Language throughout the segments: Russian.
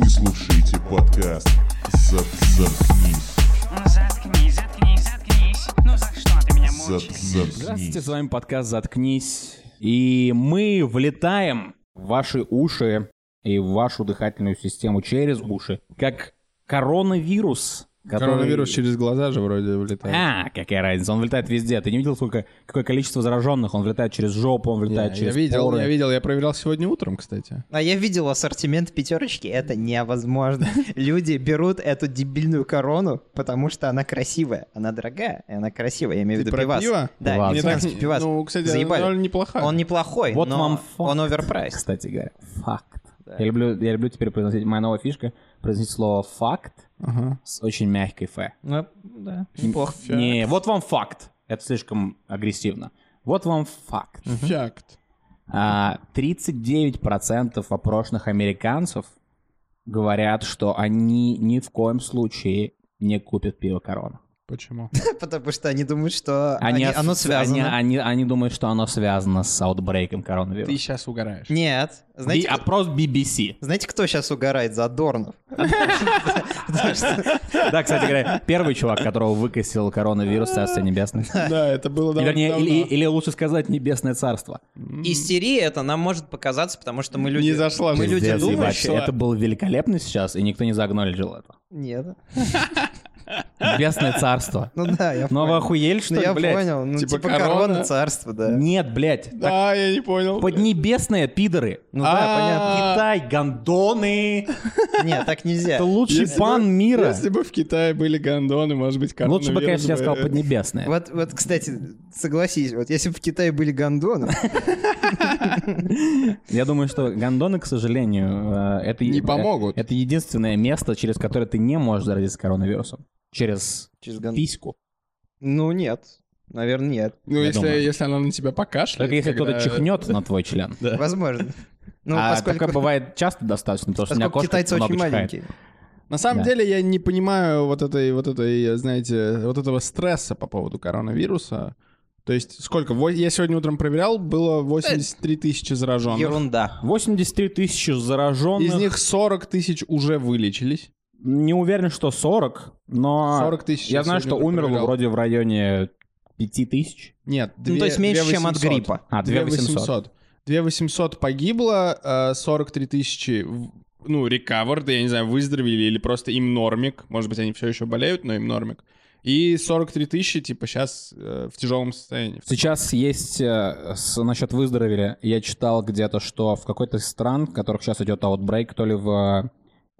Вы слушаете подкаст «Зат- «Заткнись». Ну заткнись, заткнись, заткнись. Ну за что ты меня «Зат- мучаешь? «Заткнись». Здравствуйте, с вами подкаст «Заткнись». И мы влетаем в ваши уши и в вашу дыхательную систему через уши, как коронавирус. Который- Коронавирус через глаза же вроде вылетает. А, какая разница, он влетает везде. Ты не видел, сколько, какое количество зараженных? Он влетает через жопу, он Я, влетает я через видел, поры. я видел, я проверял сегодня утром, кстати. А я видел ассортимент пятерочки, это невозможно. Люди берут эту дебильную корону, потому что она красивая. Она дорогая, и она красивая. Я имею в виду пивас. пиво? Да. Мне так, пивас. ну, кстати, Заебали. довольно неплохая. Он неплохой, Вот но вам факт. он оверпрайс. Кстати говоря, факт. Я, люблю, я люблю теперь произносить, моя новая фишка, произносить слово «факт» Ага. с очень мягкой «ф». Ну, да, неплохо. Не, вот вам факт. Это слишком агрессивно. Вот вам факт. Факт. А, 39% опрошенных американцев говорят, что они ни в коем случае не купят пиво Корона. Почему? Потому что они думают, что Они, они- оно связано. Они, они- они думают, что оно связано с аутбрейком коронавируса. Ты сейчас угораешь. Нет. Би- Знаете, Опрос BBC. знаете, кто сейчас угорает? Задорнов. Да, кстати говоря, первый чувак, которого выкосил коронавирус, Царство Небесное. Да, это было Или, давно. вернее, или, лучше сказать Небесное Царство. Истерия это нам может показаться, потому что мы люди... Не зашла Мы люди думающие. Это было великолепно сейчас, и никто не загнолиджил это. Нет. Небесное Царство. Ну да, я Ну а вы охуели, что Ну ли, я блядь? понял. Ну Типа типа корона? корона царства, да. Нет, блядь. Да, я не понял. Поднебесные пидоры. Ну да, А, Китай, гондоны. понятно. Нет, так нельзя. Это лучший пан мира. Если бы в Китае были гондоны, может быть, Лучше бы, конечно, я коронавирус сказал поднебесные. Вот, вот, кстати, согласись, вот если бы в Китае были гондоны, Я думаю, что гондоны, к сожалению, э, это... Не помогут. Это единственное место, через которое ты не можешь заразиться коронавирусом. Через через гон- письку. Ну нет, наверное, нет. Ну, Я если, думаю. если она на тебя покашляет. Только если кто-то когда- чихнет на твой член. Возможно. Ну, а поскольку, такое бывает часто достаточно, потому что у меня кошка китайцы много очень чихает. маленькие. На самом Да. деле я не понимаю вот этой, вот этой, знаете, вот этого стресса по поводу коронавируса. То есть сколько? Я сегодня утром проверял, было 83 тысячи зараженных. Ерунда. 83 тысячи зараженных. Из них 40 тысяч уже вылечились. Не уверен, что 40, но 40 тысяч я знаю, что умерло проверял. вроде в районе 5 тысяч. Нет, Ну, то есть меньше, чем от гриппа. А, 2800. 2800 погибло, э, 43 тысячи, в- ну, recovered, я не знаю, выздоровели или просто им нормик. Может быть, они все еще болеют, но им нормик. И 43 тысячи, типа, сейчас в тяжелом состоянии. Сейчас есть э, с, насчет выздоровели. Я читал где-то, что в какой-то из стран, в которых сейчас идет аутбрейк, то ли в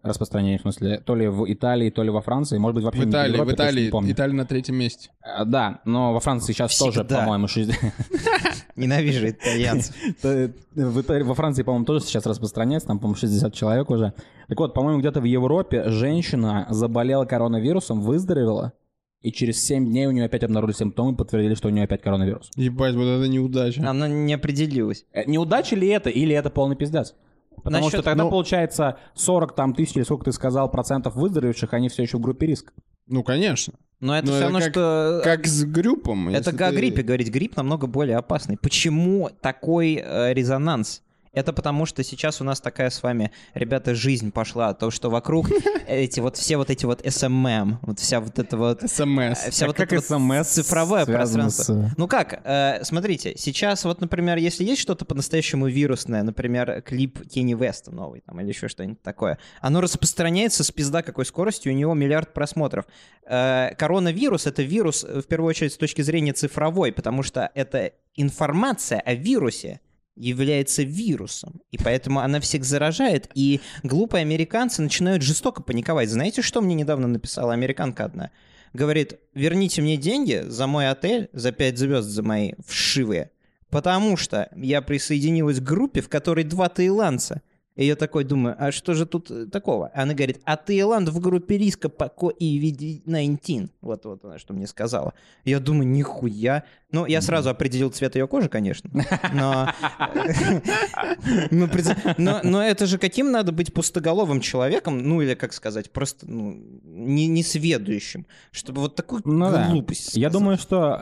э, распространении, в смысле, то ли в Италии, то ли во Франции, может быть, вообще В не Италии, Европе, в точно не Италии, помню. Италия на третьем месте. Э, Да, но во Франции сейчас тоже, Всегда. по-моему, 60... Ненавижу итальянцев. В Италии- во Франции, по-моему, тоже сейчас распространяется, там, по-моему, 60 человек уже. Так вот, по-моему, где-то в Европе женщина заболела коронавирусом, выздоровела, и через 7 дней у нее опять обнаружили симптомы, подтвердили, что у нее опять коронавирус. Ебать, вот это неудача. Она не определилась. Э, Неудача ли это, или это полный пиздец? Потому Насчет- что тогда ну- получается 40 там тысяч, или сколько ты сказал, процентов выздоровевших, они все еще в группе риска. Ну, конечно. Но это Ну, все это равно, как- что... Как с гриппом. Это о ты- гриппе говорить. Грипп намного более опасный. Почему такой э, резонанс? Это потому, что сейчас у нас такая с вами, ребята, жизнь пошла. То, что вокруг эти вот все вот эти вот SMM, вот вся вот эта вот... СМС. Вся А вот как это вот цифровое пространство. с- Ну как, э, смотрите, сейчас вот, например, если есть что-то по-настоящему вирусное, например, клип Кенни Веста новый там или еще что-нибудь такое, оно распространяется с пизда какой скоростью, у него миллиард просмотров. Э, коронавирус — это вирус, э, в первую очередь, с точки зрения цифровой, потому что это информация о вирусе, является вирусом, и поэтому она всех заражает, и глупые американцы начинают жестоко паниковать. Знаете, что мне недавно написала американка одна? Говорит, верните мне деньги за мой отель, за 5 звезд за мои вшивые, потому что я присоединилась к группе, в которой два таиландца. И я такой думаю, а что же тут э, такого? Она говорит, а Таиланд в группе риска по COVID-19. Вот, вот она что мне сказала. Я думаю, нихуя. Ну, я сразу определил цвет ее кожи, конечно. Но, но, пред- но, но это же каким надо быть пустоголовым человеком, ну или, как сказать, просто ну, не, несведущим, чтобы вот такую Ну да. глупость Я сказать. думаю, что,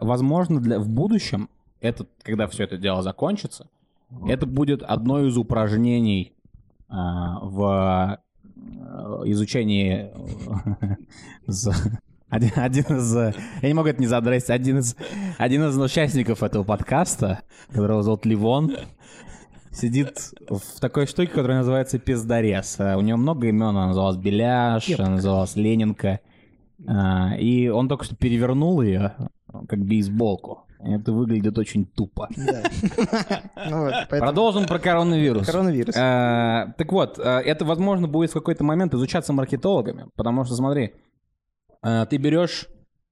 э, возможно, для, в будущем, это, когда все это дело закончится, это будет одно из упражнений а, в изучении... э, Один, один из... э, Я не могу это не задрать. Один из, один из участников этого подкаста, которого зовут Ливон, сидит в такой штуке, которая называется пиздорез. Э, У него много имен, она называлась Беляш, она называлась Ленинка. А, И он только что перевернул ее, как бейсболку. Это выглядит очень тупо. Ну Продолжим про коронавирус. Коронавирус. Э, Так вот, э, это, возможно, будет в какой-то момент изучаться маркетологами, потому что, смотри, э, ты берешь,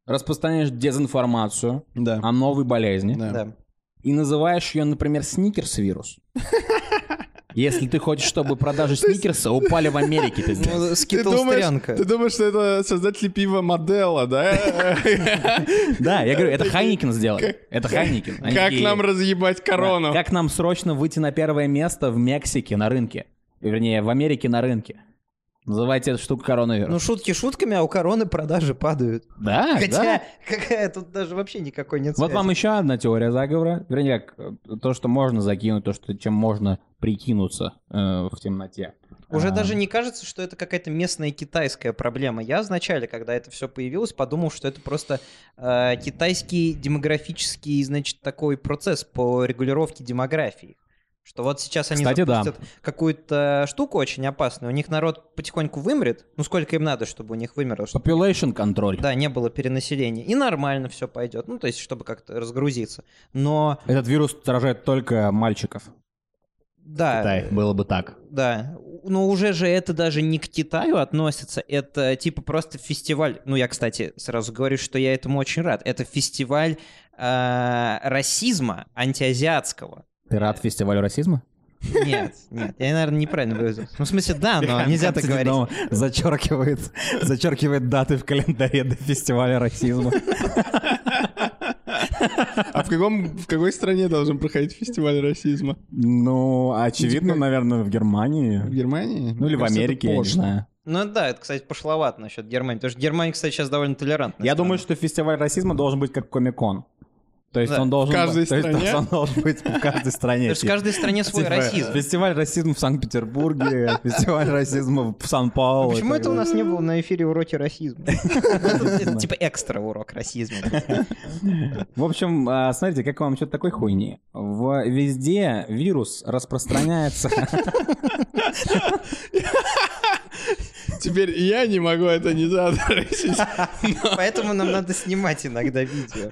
распространяешь дезинформацию о новой болезни и называешь ее, например, сникерс-вирус. Если ты хочешь, чтобы продажи сникерса упали в Америке. Ну, Ты Skittles думаешь, трянка. ты думаешь, что это создатели пива Modelo, да? Да, я говорю, это Heineken сделал. Это Heineken. Как нам разъебать корону? Как нам срочно выйти на первое место в Мексике на рынке? Вернее, в Америке на рынке. Называйте эту штуку коронавирус. Ну, шутки шутками, а у короны продажи падают. да, да. Хотя, какая тут даже вообще никакой нет Вот связи. вам еще одна теория заговора. Вернее, как, то, что можно закинуть, то, что, чем можно прикинуться э, в темноте. Уже А, даже не кажется, что это какая-то местная китайская проблема. Я вначале, когда это все появилось, подумал, что это просто э, китайский демографический, значит, такой процесс по регулировке демографии. Что вот сейчас они Кстати, да. запустят какую-то штуку очень опасную, у них народ потихоньку вымрет, ну сколько им надо, чтобы у них вымерло, чтобы Population контроль. да, не было перенаселения, и нормально все пойдет, ну то есть чтобы как-то разгрузиться. Но Этот вирус заражает только мальчиков. Да, Китай, было бы так. Да, но уже же это даже не к Китаю относится, это типа просто фестиваль. Ну, я, кстати, сразу говорю, что я этому очень рад. Это фестиваль э, расизма антиазиатского. Ты рад фестивалю расизма? Нет, нет, я, наверное, неправильно выразился. Ну, в смысле, да, но нельзя так говорить. Зачеркивает, зачеркивает даты в календаре до фестиваля расизма. А в, каком, в какой стране должен проходить фестиваль расизма? Ну, очевидно, наверное, в В Германии. Германии? Ну или в Америке, я не знаю. Ну да, это, кстати, пошловато насчет Германии. Потому что Германия, кстати, сейчас довольно толерантная. Я страна. думаю, что фестиваль расизма должен быть как Комикон. То есть Да. он должен В каждой то есть стране? он должен быть в каждой стране. Потому что в каждой стране свой Типа, расизм. Фестиваль расизма в Санкт-Петербурге, фестиваль расизма в Сан-Паулу. Почему это у нас не было на эфире уроки расизма? Это Типа экстра урок расизма. В общем, а, смотрите, как вам что-то такой хуйни. Везде вирус распространяется. Теперь я не могу это не задрать. Поэтому нам надо снимать иногда видео.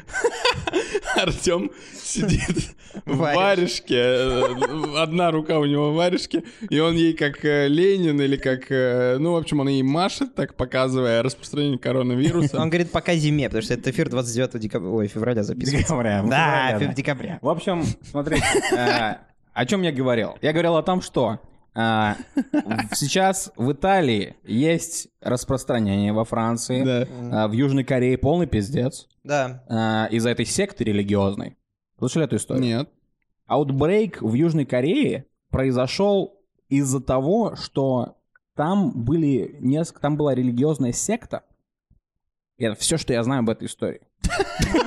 Артем сидит в Варежке. э, Одна рука у него в варежке, и он ей как э, Ленин или как... э, Ну, в общем, он ей машет, так показывая распространение коронавируса. Он говорит пока зиме, потому что это эфир 29 декабря, ой, февраля записывается. Декабря, Да, декабря. В общем, смотрите, о чем я говорил? Я говорил о том, что в- сейчас в Италии есть распространение во Франции, Да. э, в Южной Корее полный пиздец Да. э, из-за этой секты религиозной. Слышали эту историю? Нет. Аутбрейк в Южной Корее произошел из-за того, что там были несколько, там была религиозная секта. И Это все, что я знаю об этой истории.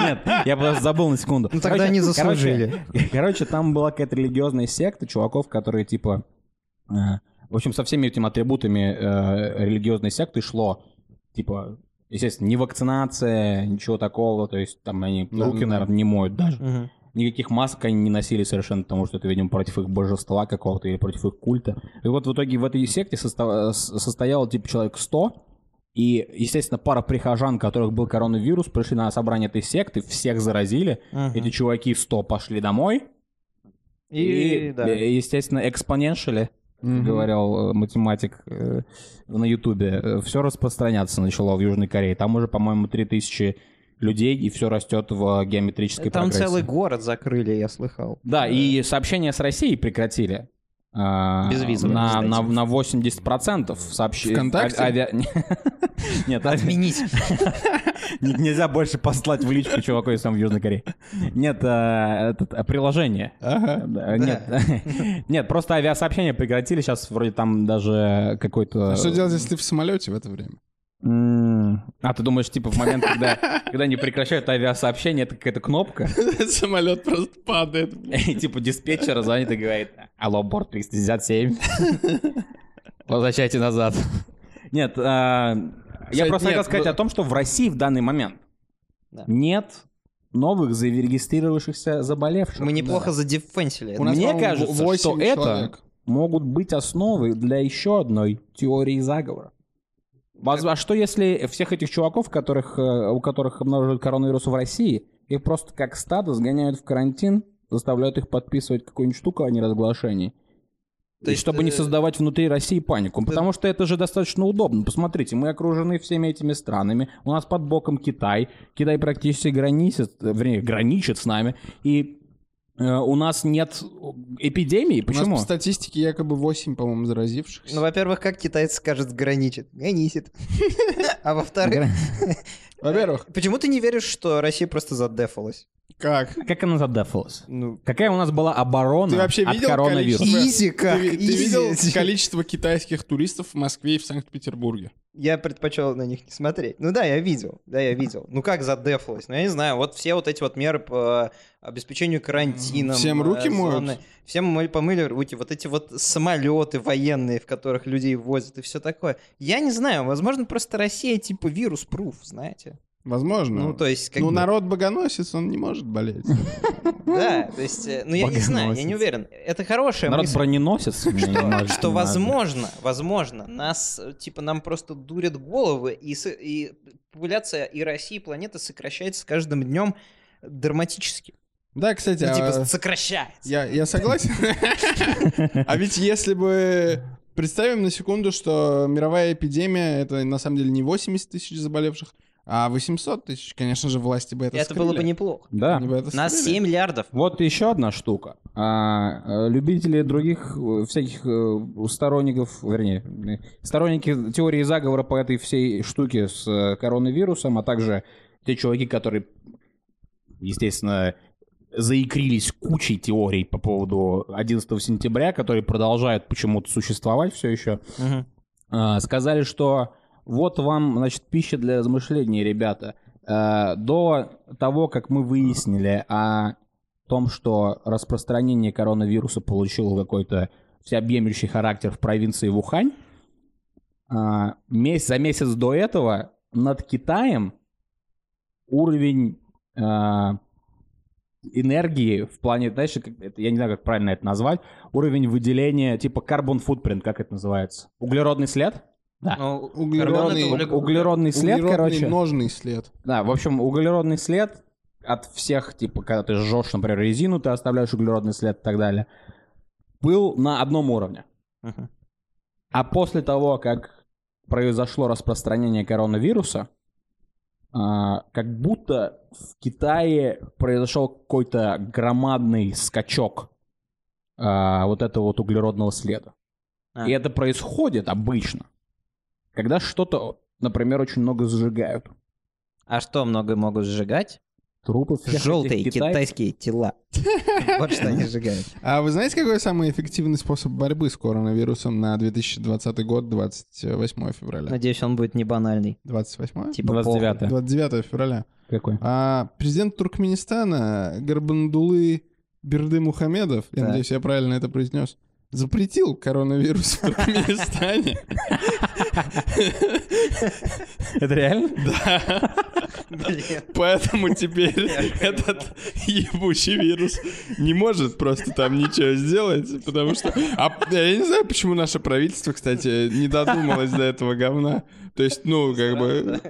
Нет, я просто забыл на секунду. Ну, тогда они заслужили. Короче, короче, там была какая-то религиозная секта чуваков, которые типа... э, В общем, со всеми этими атрибутами э, религиозной секты шло, типа, естественно, не вакцинация, ничего такого, то есть там они руки, наверное, не моют даже. Никаких масок они не носили совершенно, потому что это, видимо, против их божества какого-то или против их культа. И вот в итоге в этой секте состав- с- состояло типа человек 100, и, естественно, пара прихожан, у которых был коронавирус, пришли на собрание этой секты, всех заразили. Мгм. Эти чуваки 100 пошли домой. И, да. э, естественно, экспоненшили, Мгм. говорил э, математик э, на Ютубе, все распространяться начало в Южной Корее. Там уже, по-моему, 3000 людей, и все растет в геометрической Там прогрессии. целый город закрыли, я слыхал. Да, и сообщения с Россией прекратили. А, Безвизово, на, кстати. на, на 80% сообщений. ВКонтакте? Нет, ави- Отменить. Н- Нельзя больше послать в личку чуваку, если он в Южной Корее. Нет, а, а, приложение. Нет, нет, просто авиасообщения прекратили. Сейчас вроде там даже какой-то... А что делать, если ты в самолете в это время? А, ты думаешь, типа, в момент, когда, когда они прекращают авиасообщение, это какая-то кнопка, Самолет просто падает. и типа диспетчер звонит и говорит, алло, борт 367. Возвращайте назад. Нет, а, я просто нет, хотел сказать ну- о том, что в России в данный момент Да. нет новых зарегистрировавшихся заболевших. Мы неплохо задефенсили. Мне кажется, что это могут быть основы для еще одной теории заговора. Воз- А что если всех этих чуваков, которых, э, у которых обнаруживают коронавирус в России, их просто как стадо сгоняют в карантин, заставляют их подписывать какую-нибудь штуку о неразглашении? То есть, чтобы не э, создавать внутри России панику. Потому что это же достаточно удобно. Посмотрите, мы окружены всеми этими странами. У нас под боком Китай. Китай практически граничит, э, вернее, граничит с нами. И у нас нет эпидемии. У нас Почему? по статистике якобы 8, по-моему, заразившихся. Ну, во-первых, как китаец скажет граничит? Граничит. А во-вторых, Во-первых, почему ты не веришь, что Россия просто задефалась? как? Как она задефалась? Ну, Какая у нас была оборона Ты вообще от видел коронавируса? количество- Изи как, Ты, ты изи. видел количество китайских туристов в Москве и в Санкт-Петербурге? Я предпочел на них не смотреть. Ну да, я видел, да, я видел. Ну как задефалось? Ну я не знаю, вот все вот эти вот меры по обеспечению карантином. Всем руки э, моют? зоны. Всем мы помыли руки. Вот эти вот самолеты военные, в которых людей возят и все такое. Я не знаю, возможно, просто Россия типа вирус-пруф, знаете? Возможно. Ну, то есть, как ну, бы- народ богоносец, он не может болеть. Да, то есть, э, ну я не знаю, я не уверен. Это хорошая Народ броненосец. Что возможно, возможно, нас, типа, нам просто дурят головы, и, популяция и России, и планеты сокращается с каждым днем драматически. Да, кстати, Ну, а, типа, сокращается. я, я согласен. А ведь если бы... Представим на секунду, что мировая эпидемия — это на самом деле не 80 тысяч заболевших, а 800 тысяч. Конечно же, власти бы это Это было бы скрыли. неплохо. Да. Они бы это Нас скрыли. 7 миллиардов. Вот еще одна штука. А, э, любители других э, всяких э, сторонников, вернее, сторонники теории заговора по этой всей штуке с коронавирусом, а также те чуваки, которые, естественно, заикрились кучей теорий по поводу 11 сентября, которые продолжают почему-то существовать все еще. А, сказали, что вот вам, значит, пища для размышлений, ребята. Э, До того, как мы выяснили о том, что распространение коронавируса получило какой-то всеобъемлющий характер в провинции Вухань, а, месяц, за месяц до этого над Китаем уровень а, энергии в плане, знаешь, я не знаю, как правильно это назвать, уровень выделения, типа carbon footprint, как это называется? Углеродный след? Да. Ну, Углеродный- карбон это угле- Углеродный след, Углеродный короче. ножный след. Да, в общем, углеродный след от всех, типа, когда ты жжешь, например, резину, ты оставляешь углеродный след и так далее, был на одном уровне. Мгм. А после того, как произошло распространение коронавируса, а, как будто в Китае произошел какой-то громадный скачок а, вот этого вот углеродного следа. А. И это происходит обычно, когда что-то, например, очень много сжигают. А что много могут сжигать? Трупы всех этих Желтые китайцев. китайские тела. Вот что они сжигают. А вы знаете, какой самый эффективный способ борьбы с коронавирусом на 2020 год, 28 февраля? Надеюсь, он будет не банальный. 28? Типа 29 29 февраля. Какой? А президент Туркменистана Гарбандулы Берды Мухамедов, я надеюсь, я правильно это произнес, запретил коронавирус в Туркменистане. Это реально? Блин. Поэтому теперь этот ебучий вирус не может просто там ничего сделать, потому что... А я не знаю, почему наше правительство, кстати, не додумалось до этого говна. То есть, ну, как бы...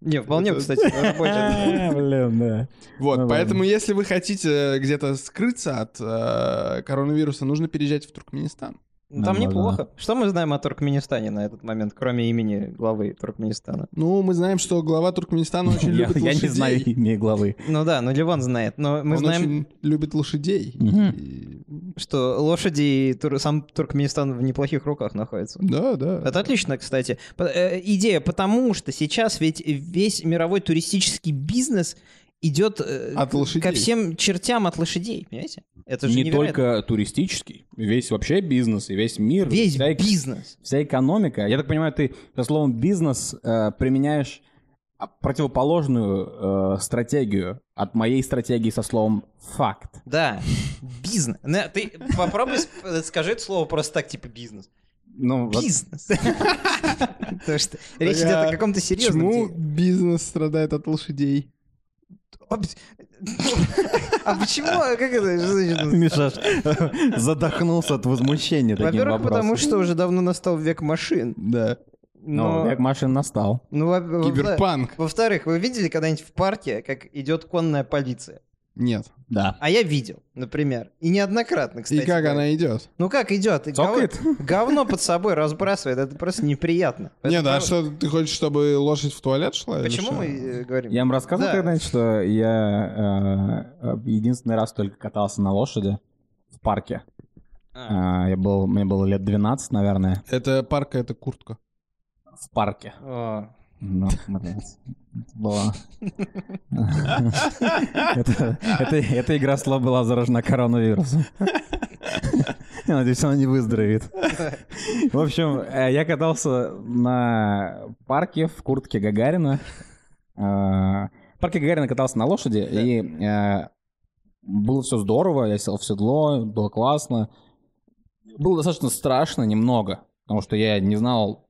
Не, вполне, кстати, рабочий. А, Блин, да. Вот, Ну, поэтому если вы хотите где-то скрыться от э, коронавируса, нужно переезжать в Туркменистан. Ну, Там неплохо. Что мы знаем о Туркменистане на этот момент, кроме имени главы Туркменистана? Ну, мы знаем, что глава Туркменистана очень Я, любит я лошадей. не знаю имя главы. Ну да, ну Ливон знает. Но мы знаем, очень любит лошадей. Что лошади сам Туркменистан в неплохих руках находится. Да, да. Это отлично, кстати. Э, идея, потому что сейчас ведь весь мировой туристический бизнес идет э, От к- лошадей. ко всем чертям от лошадей, понимаете? Это же Не невероятно. только туристический, весь вообще бизнес и весь мир. Весь вся, бизнес. вся экономика. Я так понимаю, ты со словом бизнес э, применяешь а, противоположную э, стратегию от моей стратегии со словом факт. Да, бизнес. Не, Ты попробуй скажи это слово просто так, типа бизнес. Ну, Бизнес. Потому что речь идет о каком-то серьезном Почему бизнес страдает от лошадей? А почему? а Как это? Что значит? Миша задохнулся от возмущения таким Во-первых, вопросом. потому что уже давно настал век машин. Да. Ну, Но, век машин настал. ну, во- Киберпанк. Во-вторых, вы видели когда-нибудь в парке, как идет конная полиция? Нет. Да. А я видел, например. И неоднократно, кстати. И как говоря. она идет? Ну как идет? И Цокает? Говно, говно под собой разбрасывает. Это просто неприятно. Это Нет, а правда. что, ты хочешь, чтобы лошадь в туалет шла? Почему мы э, говорим? Я вам рассказывал Да. когда-нибудь, что я э, э, единственный раз только катался на лошади в парке. А. А, я был, мне было лет 12, наверное, Это парка, это куртка. в парке. О, Ну, блядь, было... Эта игра слов была заражена коронавирусом. Я надеюсь, она не выздоровеет. В общем, э, я катался на парке в куртке Гагарина. Э, В парке Гагарина катался на лошади, и э, было все здорово, я сел в седло, было классно. Было достаточно страшно немного, потому что я не знал,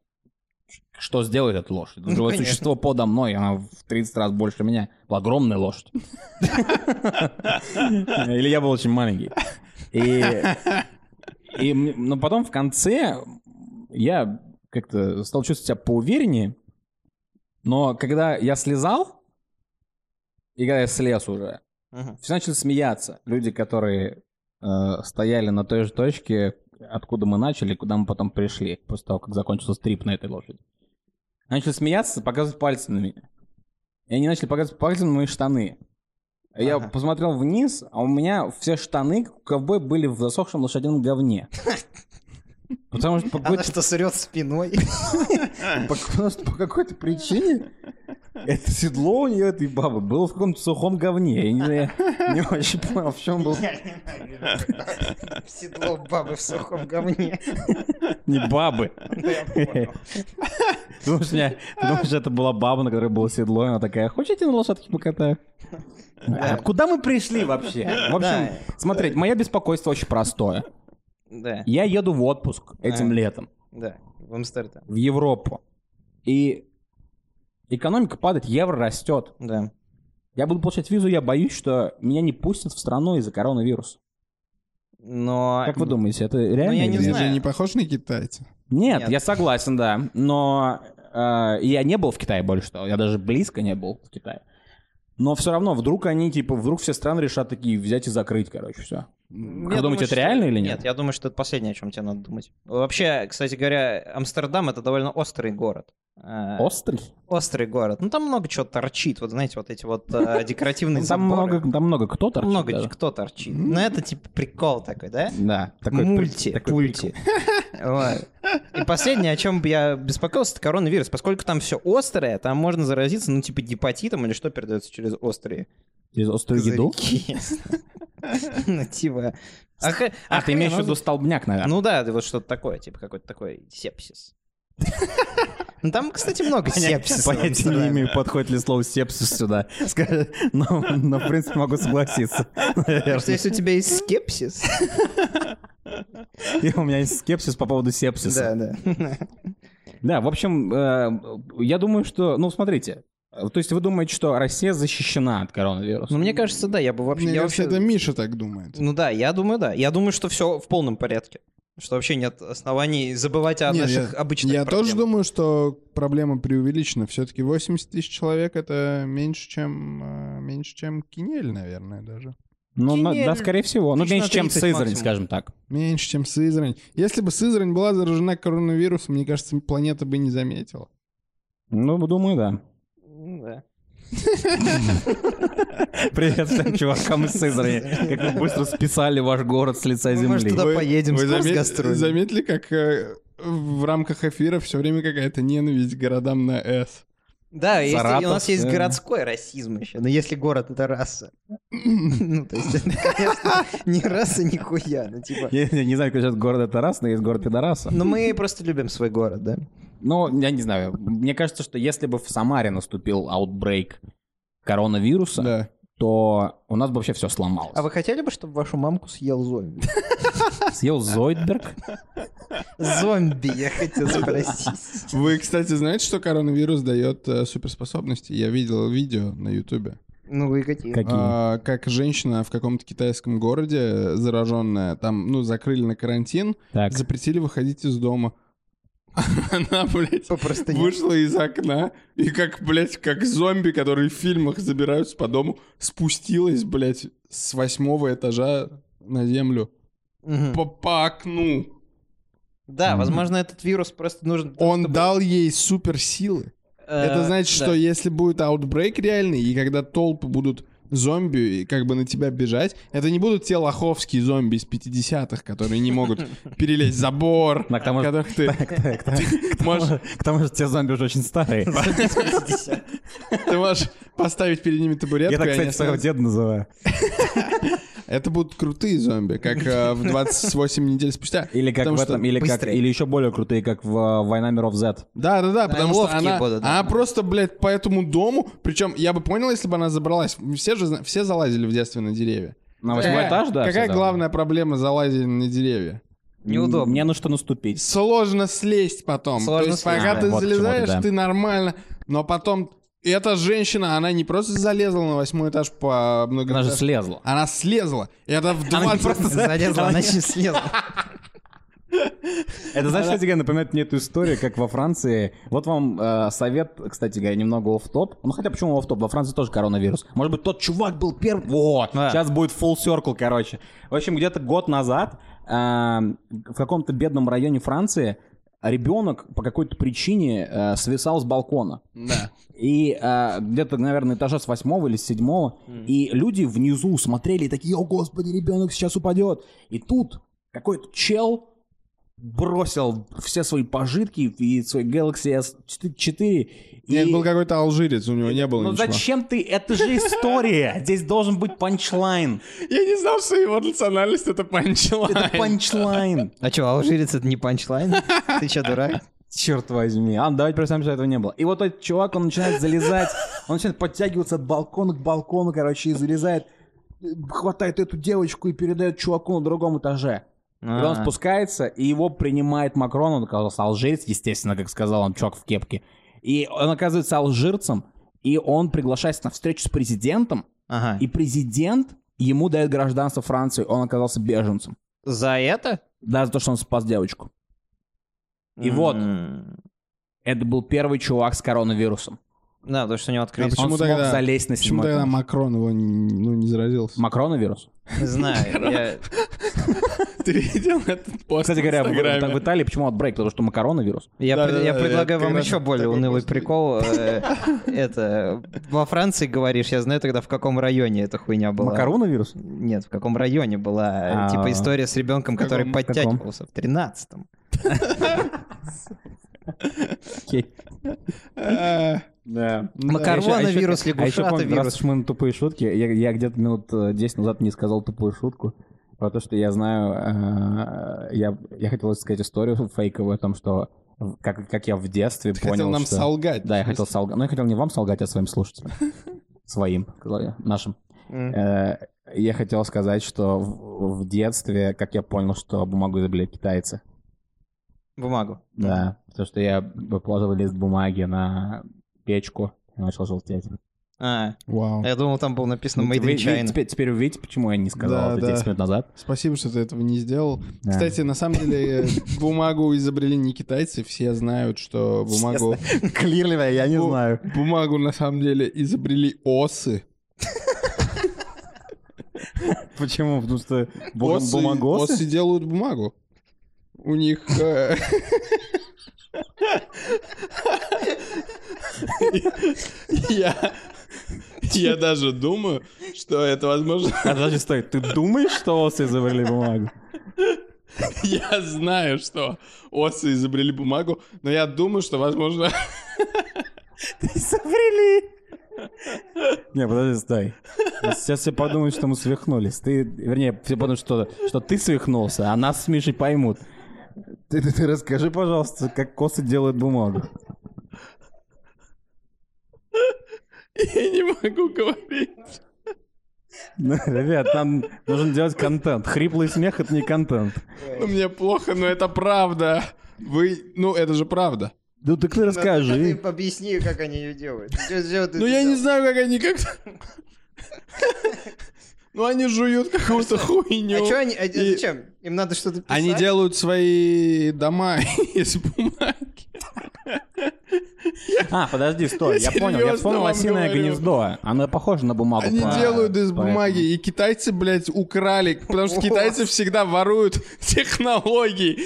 что сделает эта лошадь. Это Ну, живое конечно. существо подо мной, она в 30 раз больше меня. Была огромная лошадь. Или я был очень маленький. И, но потом в конце я как-то стал чувствовать себя поувереннее. Но когда я слезал, и когда я слез уже, все начали смеяться. Люди, которые э, стояли на той же точке, откуда мы начали, куда мы потом пришли, после того, как закончился стрип на этой лошади. Они начали смеяться, показывать пальцы на меня. И они начали показывать пальцем на мои штаны. И Я Ага. посмотрел вниз, а у меня все штаны, как у ковбой, были в засохшем лошадином говне. Потому что по Она что, срет спиной? по, потому что по какой-то причине это седло у нее, этой бабы, было в каком-то сухом говне. Я не, очень понял, в чем был Седло бабы в сухом говне. не бабы. Думаешь, меня- ты думаешь, это была баба, на которой было седло, и она такая, хочете на лошадке покатаю? А Куда мы пришли вообще? В общем, Да. смотреть, мое беспокойство очень простое. Да, Я еду в отпуск этим А. летом да, в Амстердам. в Европу. И экономика падает, евро растет. Да. Я буду получать визу, я боюсь, что меня не пустят в страну из-за коронавируса. Но... Как вы думаете, это реально? я или не? Ты знаю. же не похож на китайца? Нет, Нет. я согласен, да. Но э, я не был в Китае больше того. Я даже близко не был в Китае. Но все равно, вдруг они, типа, вдруг все страны решат такие взять и закрыть, короче, все. Вы думаю, думаете, это что- реально или нет? Нет, я думаю, что это последнее, о чем тебе надо думать. Вообще, кстати говоря, Амстердам это довольно острый город. Э, Острый? Острый город. Ну, там много чего торчит. Вот знаете, вот эти вот э, декоративные Ну, Там заборы. много, там много кто торчит Много даже. кто торчит. Ну, это типа прикол такой, да? Да, такой Мульти, такой пульти. Вот. И последнее, о чем бы я беспокоился, это коронавирус. Поскольку там все острое, там можно заразиться, ну, типа гепатитом или что передается через острые. Через острую еду? Ну, типа... А, ты имеешь в хрен виду столбняк, наверное? Ну да, вот что-то такое, типа какой-то такой сепсис. Ну там, кстати, много сепсиса. Понятия не имею, подходит ли слово сепсис сюда. Скажи, Но, но, в принципе, могу согласиться. Потому что если у тебя есть скепсис... И у меня есть скепсис по поводу сепсиса. Да, да. Да, в общем, э, я думаю, что... Ну, смотрите. То есть вы думаете, что Россия защищена от коронавируса? Ну, мне кажется, да, я бы вообще... Мне я кажется, вообще- это Миша так думает. Ну да, я думаю, да. Я думаю, что все в полном порядке. Что вообще нет оснований забывать о Не, наших я, обычных я тоже проблемах. думаю, что проблема преувеличена. Все-таки 80 тысяч человек это меньше, чем э, меньше, чем Кинель, наверное, даже. Ну, на- да, скорее всего. Ну, меньше, чем 30 Сызрань, максимум. скажем так. Меньше, чем Сызрань. Если бы Сызрань была заражена коронавирусом, мне кажется, планета бы не заметила. Ну, думаю, да. Да. Привет всем чувакам из Сызрани. Как вы быстро списали ваш город с лица Мы, может, земли. туда поедем вы гастролями. заметили, как э, в рамках эфира все время какая-то ненависть к городам на «С»? Да, есть- и у Саратов, нас есть да. городской расизм еще. Но если город — это раса. Ну, то есть, это, конечно, не раса, нихуя. Ну, типа... Я, я не знаю, какой сейчас город это раз, но есть город пидораса. Но мы просто любим свой город, да? Ну, я не знаю. Мне кажется, что если бы в Самаре наступил аутбрейк коронавируса, Да. То у нас бы вообще все сломалось. А вы хотели бы, чтобы вашу мамку съел зомби? Съел Зойдберг? Зомби, я хотел спросить. Вы, кстати, знаете, что коронавирус дает э, суперспособности? Я видел видео на Ютубе. Ну и какие? Какие? А, как женщина в каком-то китайском городе зараженная, там, ну, закрыли на карантин, Так. запретили выходить из дома. Она, блядь, вышла из окна и как, блядь, как зомби, которые в фильмах забираются по дому, спустилась, блядь, с восьмого этажа на землю. Мгм. По, по окну. Да, возможно, этот вирус просто нужен... Он дал ей суперсилы. Это Э, значит, да. что если будет аутбрейк реальный, и когда толпы будут зомби и как бы на тебя бежать, это не будут те лоховские зомби из 50-х, которые не могут перелезть забор, к тому же- которых ты можешь, К тому же те зомби уже очень старые. ты можешь поставить перед ними табуретку. Я так, кстати, своего деда называю. Это будут крутые зомби, как э, в 28 недель спустя. Или как Потому в что- этом, или как, быстрее. или еще более крутые, как в э, «Война миров Z». Да, да, да, потому что ловкие она, будут, да. она просто, блядь, по этому дому, причем я бы понял, если бы она забралась. Все же зна- все залазили в детстве на деревья. На восьмой Какая- этаж, да? Какая главная проблема залазить на деревья? Неудобно. Мне на что наступить. Сложно слезть потом. Сложно То есть, слезть, пока да. ты Вот к чему залезаешь, да. ты нормально, но потом эта женщина, она не просто залезла на восьмой этаж по Она же слезла. Она слезла. И это в Она не 20... просто Залезла, она не слезла. Это, знаешь, кстати говоря, напоминает мне эту историю, как во Франции. Вот вам э, совет, кстати говоря, немного оф топ Ну, хотя почему оф топ Во Франции тоже коронавирус. Может быть, тот чувак был первый. Вот, Да. сейчас будет full circle, короче. В общем, где-то год назад э, в каком-то бедном районе Франции ребенок по какой-то причине э, свисал с балкона. Да. И э, где-то, наверное, этажа с восьмого или с седьмого. И люди внизу смотрели и такие, о господи, ребенок сейчас упадет. И тут какой-то чел бросил все свои пожитки и свой Galaxy S4. И... Нет, был какой-то алжирец, у него не было Ну ничего. зачем ты? Это же история. Здесь должен быть панчлайн. Я не знал, что его национальность это панчлайн. Это панчлайн. А что, алжирец это не панчлайн? Ты что, дурак? Черт возьми. А, давайте представим, что этого не было. И вот этот чувак, он начинает залезать, он начинает подтягиваться от балкона к балкону, короче, и залезает, хватает эту девочку и передает чуваку на другом этаже. И он А. спускается, и его принимает Макрон, он оказался алжирец, естественно, как сказал он, чувак в кепке. И он оказывается алжирцем, и он приглашается на встречу с президентом, Ага. и президент ему дает гражданство Франции, он оказался беженцем. За это? Да, за то, что он спас девочку. И вот, М, это был первый чувак с коронавирусом. Да, потому что у него открылись... А почему он смог тогда- залезть на Почему тогда. Макрон его не- ну, не заразился? Макроновирус? Не знаю. Ты видел этот пост Кстати говоря, в, в Италии почему отбрейк? Потому что макароновирус. Я, Да, пред- да, я да, предлагаю я вам раз еще более унылый просто прикол. Э, Это во Франции говоришь, я знаю тогда в каком районе эта хуйня была. Макароновирус? Нет, в каком районе была А. э, типа история с ребенком, который подтягивался в тринадцатом. Окей. Э, Да. Макароновирус, А еще, помню, раз лягушата-вирус. уж мы на тупые шутки, я, я где-то минут э, 10 назад не сказал тупую шутку. Про то, что я знаю, э, я, я хотел сказать историю фейковую о том, что как, как я в детстве Ты понял, хотел нам что... солгать. Да, я хотел солгать. Но я хотел не вам солгать, а своим слушателям. Своим, нашим. Э, Я хотел сказать, что в, в детстве, как я понял, что бумагу изобрели китайцы. Бумагу. Да, потому что я положил лист бумаги на печку и начал желтеть. А, Вау. я думал, там было написано Ну, Made in China. теперь, теперь вы видите, почему я не сказал Да, это да. 10 минут назад? Спасибо, что ты этого не сделал. Да. Кстати, на самом деле, э, бумагу изобрели не китайцы. Все знают, что бумагу... Клирли, я не Бу- знаю. Бумагу на самом деле изобрели осы. Почему? Потому что бу- Осы, бумагосы? осы делают бумагу. У них... э, Я... Я даже думаю, что это возможно... А подожди, стой, ты думаешь, что осы изобрели бумагу? Я знаю, что осы изобрели бумагу, но я думаю, что возможно... Изобрели! Не, подожди, стой. Сейчас все подумают, что мы свихнулись. Ты, вернее, все подумают, что, что ты свихнулся, а нас с Мишей поймут. Ты, ты, ты расскажи, пожалуйста, как косы делают бумагу. Я не могу говорить. Ребят, нам нужно делать контент. Хриплый смех — это не контент. Ну, мне плохо, но это правда. Вы, ну, это же правда. Ну так ты расскажи. Ты объясни, как они ее делают. Ну, я не знаю, как они как-то... Ну, они жуют какую-то хуйню. А что они, а И зачем? Им надо что-то писать? Они делают свои дома из бумаги. А, подожди, стой, я понял. Я вспомнил осиное говорю. гнездо. Оно похоже на бумагу. Они по- делают из поэтому. бумаги, и китайцы, блядь, украли, потому что китайцы всегда воруют технологии.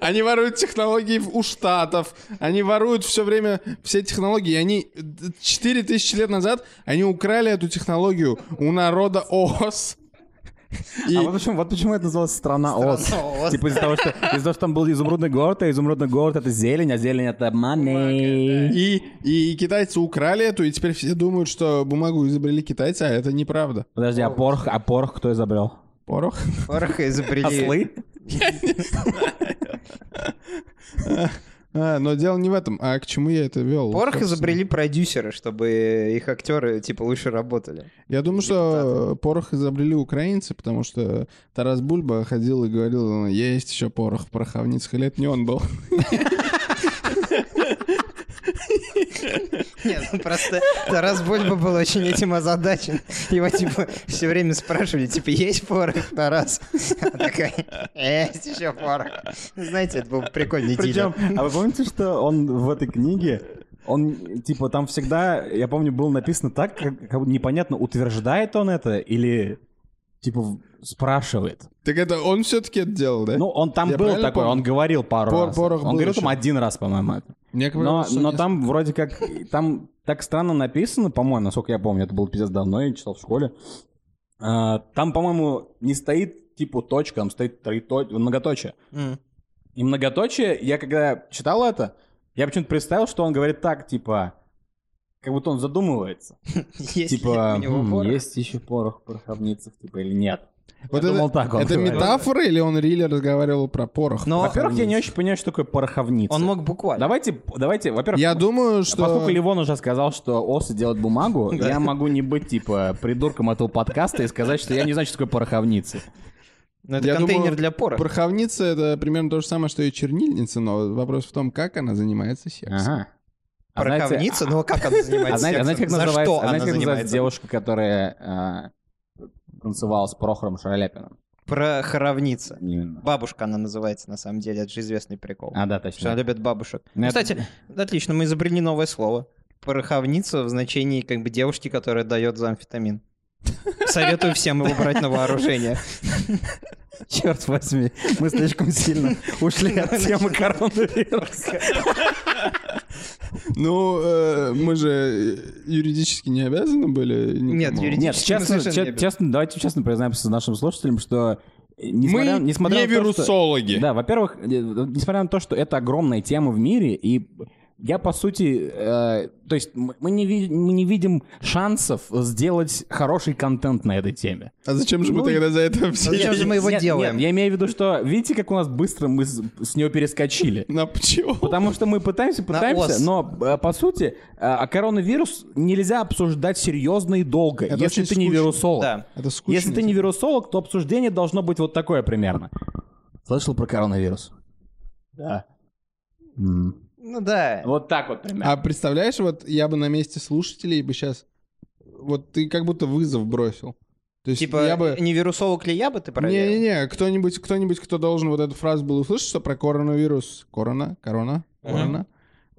Они воруют технологии у Штатов, они воруют все время все технологии. Они 4000 лет назад они украли эту технологию у народа ООС. И А вот почему, вот почему это называлось страна Оз. Страна Оз. Типа из-за того, что из-за того, что там был изумрудный город, а изумрудный город это зелень, а зелень это money. И, и китайцы украли эту, и теперь все думают, что бумагу изобрели китайцы, а это неправда. Подожди, а порох, а порох кто изобрел? Порох. Порох изобрели. Ослы? А, но дело не в этом. А к чему я это вел? Порох собственно? изобрели продюсеры, чтобы их актеры, типа, лучше работали. Я думаю, что порох изобрели украинцы, потому что Тарас Бульба ходил и говорил, есть еще порох в пороховницах, или это не он был? Нет, ну просто Тарас Бульба был очень этим озадачен. Его, типа, все время спрашивали, типа, есть порох, Тарас? А такая, есть еще порох. Знаете, это был прикольный Причем, а вы помните, что он в этой книге, он, типа, там всегда, я помню, было написано так, как, как непонятно, утверждает он это или, типа, спрашивает. Так это он все-таки это делал, да? Ну, он там Я был такой, помню? он говорил пару Пор- раз. порох он был говорил еще. там один раз, по-моему, это. Мне Но, но там вроде как, там так странно написано, по-моему, насколько я помню, это было пиздец давно, я читал в школе. А, там, по-моему, не стоит типа точка, там стоит троето- многоточие. М. И многоточие, я когда читал это, я почему-то представил, что он говорит так, типа, как будто он задумывается. Есть ли Типа, у него «М, порох? есть еще порох пороховницах, типа, или нет. Вот я это, думал, так он это говорит. метафора или он рили разговаривал про порох? Но- Во-первых, я не очень понимаю, что такое пороховница. Он мог буквально. Давайте, давайте, во-первых, Я думаю, что... Поскольку Ливон уже сказал, что осы делают бумагу, я могу не быть, типа, придурком этого подкаста и сказать, что я не знаю, что такое пороховницы. Ну, это Я контейнер думаю, для пороха. Пороховница — это примерно то же самое, что и чернильница, но вопрос в том, как она занимается сексом. Ага. А знаете- Пороховница? Ну, как она А занимается знаете, а знаете, как? За называется, что а знаете, она как называется девушка, которая э, танцевала с Прохором Шаляпиным? Пороховница. Именно. Бабушка она называется, на самом деле. Это же известный прикол. А, да, Что она точно. любит бабушек. Ну, это- Кстати, отлично, мы изобрели новое слово. Пороховница в значении как бы девушки, которая дает за амфетамин. Советую всем его брать на вооружение. Черт возьми, мы слишком сильно ушли от темы коронавируса. Ну, э, мы же э, юридически не обязаны были никому. Нет, юридически. Нет, честно, совершенно че- не без- честно, давайте честно признаемся нашим слушателям, что э, несмотря, Мы несмотря не на то, что- вирусологи. Да, во-первых, несмотря на то, что это огромная тема в мире, и я, по сути, э, то есть мы не, ви- мы не видим шансов сделать хороший контент на этой теме. А зачем же мы Ну, тогда за это Зачем все? же мы его Нет, делаем? нет, я имею в виду, что видите, как у нас быстро мы с, с нее перескочили. На почему? Потому что мы пытаемся, пытаемся, но э, по сути, э, а коронавирус нельзя обсуждать серьезно и долго, Это если ты не скучно. вирусолог. Да. Это скучно. Если ты не вирусолог, то обсуждение должно быть вот такое примерно. Слышал про коронавирус? Да. Ну да. Вот так вот примерно. А представляешь, вот я бы на месте слушателей бы сейчас... Вот ты как будто вызов бросил. То есть Типа, я бы... не вирусолог ли я бы ты проверил? Не-не-не, кто-нибудь, кто-нибудь, кто должен вот эту фразу был услышать, что про коронавирус, корона, корона, корона,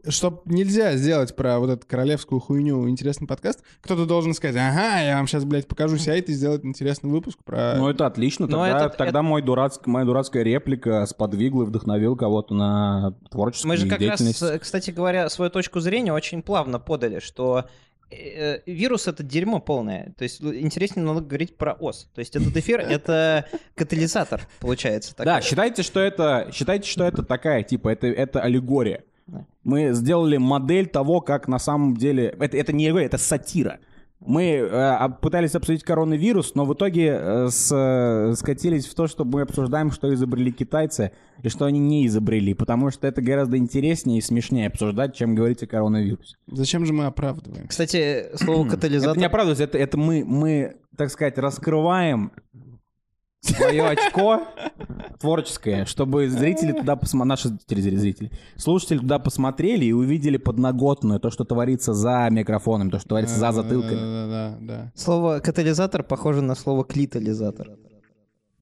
что нельзя сделать про вот эту королевскую хуйню интересный подкаст, кто-то должен сказать, ага, я вам сейчас, блядь, покажу сайт и сделать интересный выпуск про... Ну, это отлично. Но Тогда, это- тогда мой дурацк- моя дурацкая реплика сподвигла и вдохновил кого-то на творческую Мы же как раз, э, кстати говоря, свою точку зрения очень плавно подали, что э, вирус это дерьмо полное. То есть л- интереснее намного говорить про ОС. То есть этот эфир это катализатор, получается. Да, такой. считайте, что это, считайте, что это такая, типа, это, это аллегория. Мы сделали модель того, как на самом деле... Это, это не это сатира. Мы э, а, пытались обсудить коронавирус, но в итоге э, с- э, скатились в то, что мы обсуждаем, что изобрели китайцы и что они не изобрели, потому что это гораздо интереснее и смешнее обсуждать, чем говорить о коронавирусе. Зачем же мы оправдываем? Кстати, слово Это катализатор... не оправдывается, это, это мы, мы, так сказать, раскрываем свое очко творческое, чтобы зрители туда посмотрели, наши зрители, зрители, слушатели туда посмотрели и увидели подноготную, то, что творится за микрофоном, то, что творится за затылками. Да, да, да. Слово катализатор похоже на слово клитализатор.